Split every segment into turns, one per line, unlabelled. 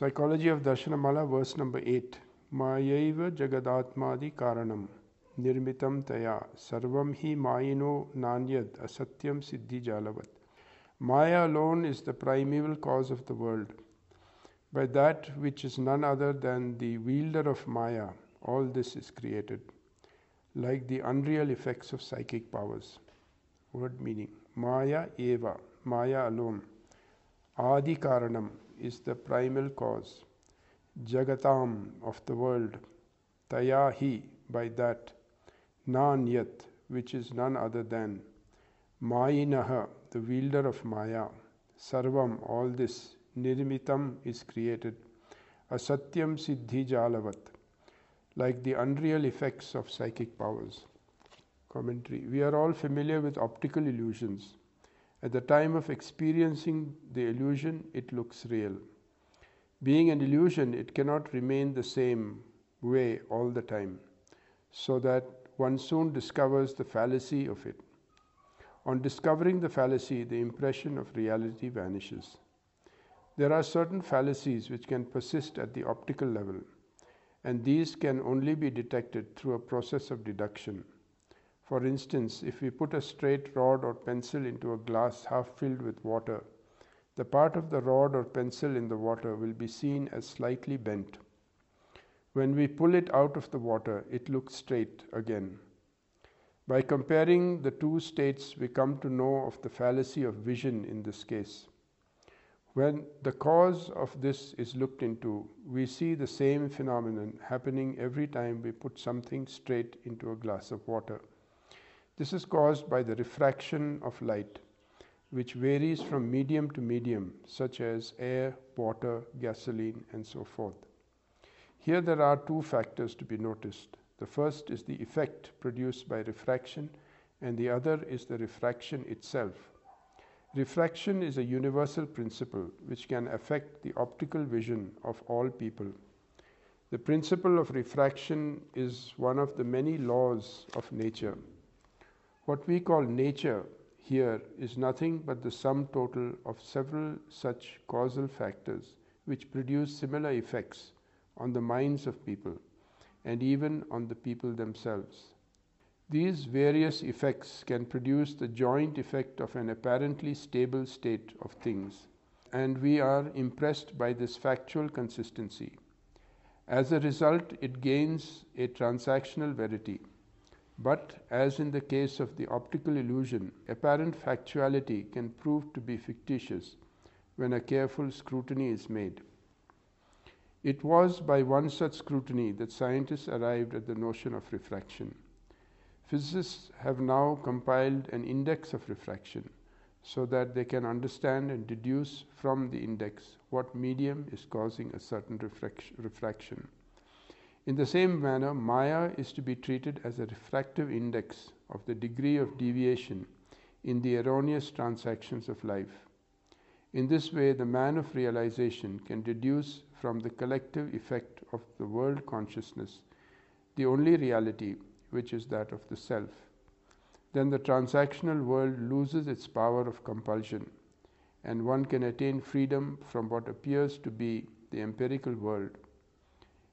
Psychology of Darshanamala, verse number 8. Mayaiva Jagadatmadi Karanam Nirmitam Taya Sarvam Hi Mayino Nanyad Asatyam Siddhi Jalavat. Maya alone is the primeval cause of the world. By that which is none other than the wielder of Maya, all this is created, like the unreal effects of psychic powers. Word meaning Maya Eva, Maya alone. Adi Karanam is the primal cause. Jagatam of the world. Tayahi by that. Nanyat, which is none other than. Mayinaha, the wielder of Maya. Sarvam, all this. Nirmitam is created. Asatyam Siddhi Jalavat, like the unreal effects of psychic powers. Commentary We are all familiar with optical illusions. At the time of experiencing the illusion, it looks real. Being an illusion, it cannot remain the same way all the time, so that one soon discovers the fallacy of it. On discovering the fallacy, the impression of reality vanishes. There are certain fallacies which can persist at the optical level, and these can only be detected through a process of deduction. For instance, if we put a straight rod or pencil into a glass half filled with water, the part of the rod or pencil in the water will be seen as slightly bent. When we pull it out of the water, it looks straight again. By comparing the two states, we come to know of the fallacy of vision in this case. When the cause of this is looked into, we see the same phenomenon happening every time we put something straight into a glass of water. This is caused by the refraction of light, which varies from medium to medium, such as air, water, gasoline, and so forth. Here there are two factors to be noticed. The first is the effect produced by refraction, and the other is the refraction itself. Refraction is a universal principle which can affect the optical vision of all people. The principle of refraction is one of the many laws of nature. What we call nature here is nothing but the sum total of several such causal factors which produce similar effects on the minds of people and even on the people themselves. These various effects can produce the joint effect of an apparently stable state of things, and we are impressed by this factual consistency. As a result, it gains a transactional verity. But, as in the case of the optical illusion, apparent factuality can prove to be fictitious when a careful scrutiny is made. It was by one such scrutiny that scientists arrived at the notion of refraction. Physicists have now compiled an index of refraction so that they can understand and deduce from the index what medium is causing a certain refraction. In the same manner, Maya is to be treated as a refractive index of the degree of deviation in the erroneous transactions of life. In this way, the man of realization can deduce from the collective effect of the world consciousness the only reality, which is that of the self. Then the transactional world loses its power of compulsion, and one can attain freedom from what appears to be the empirical world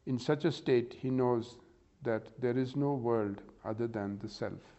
in such a state, he knows that there is no world other than the self.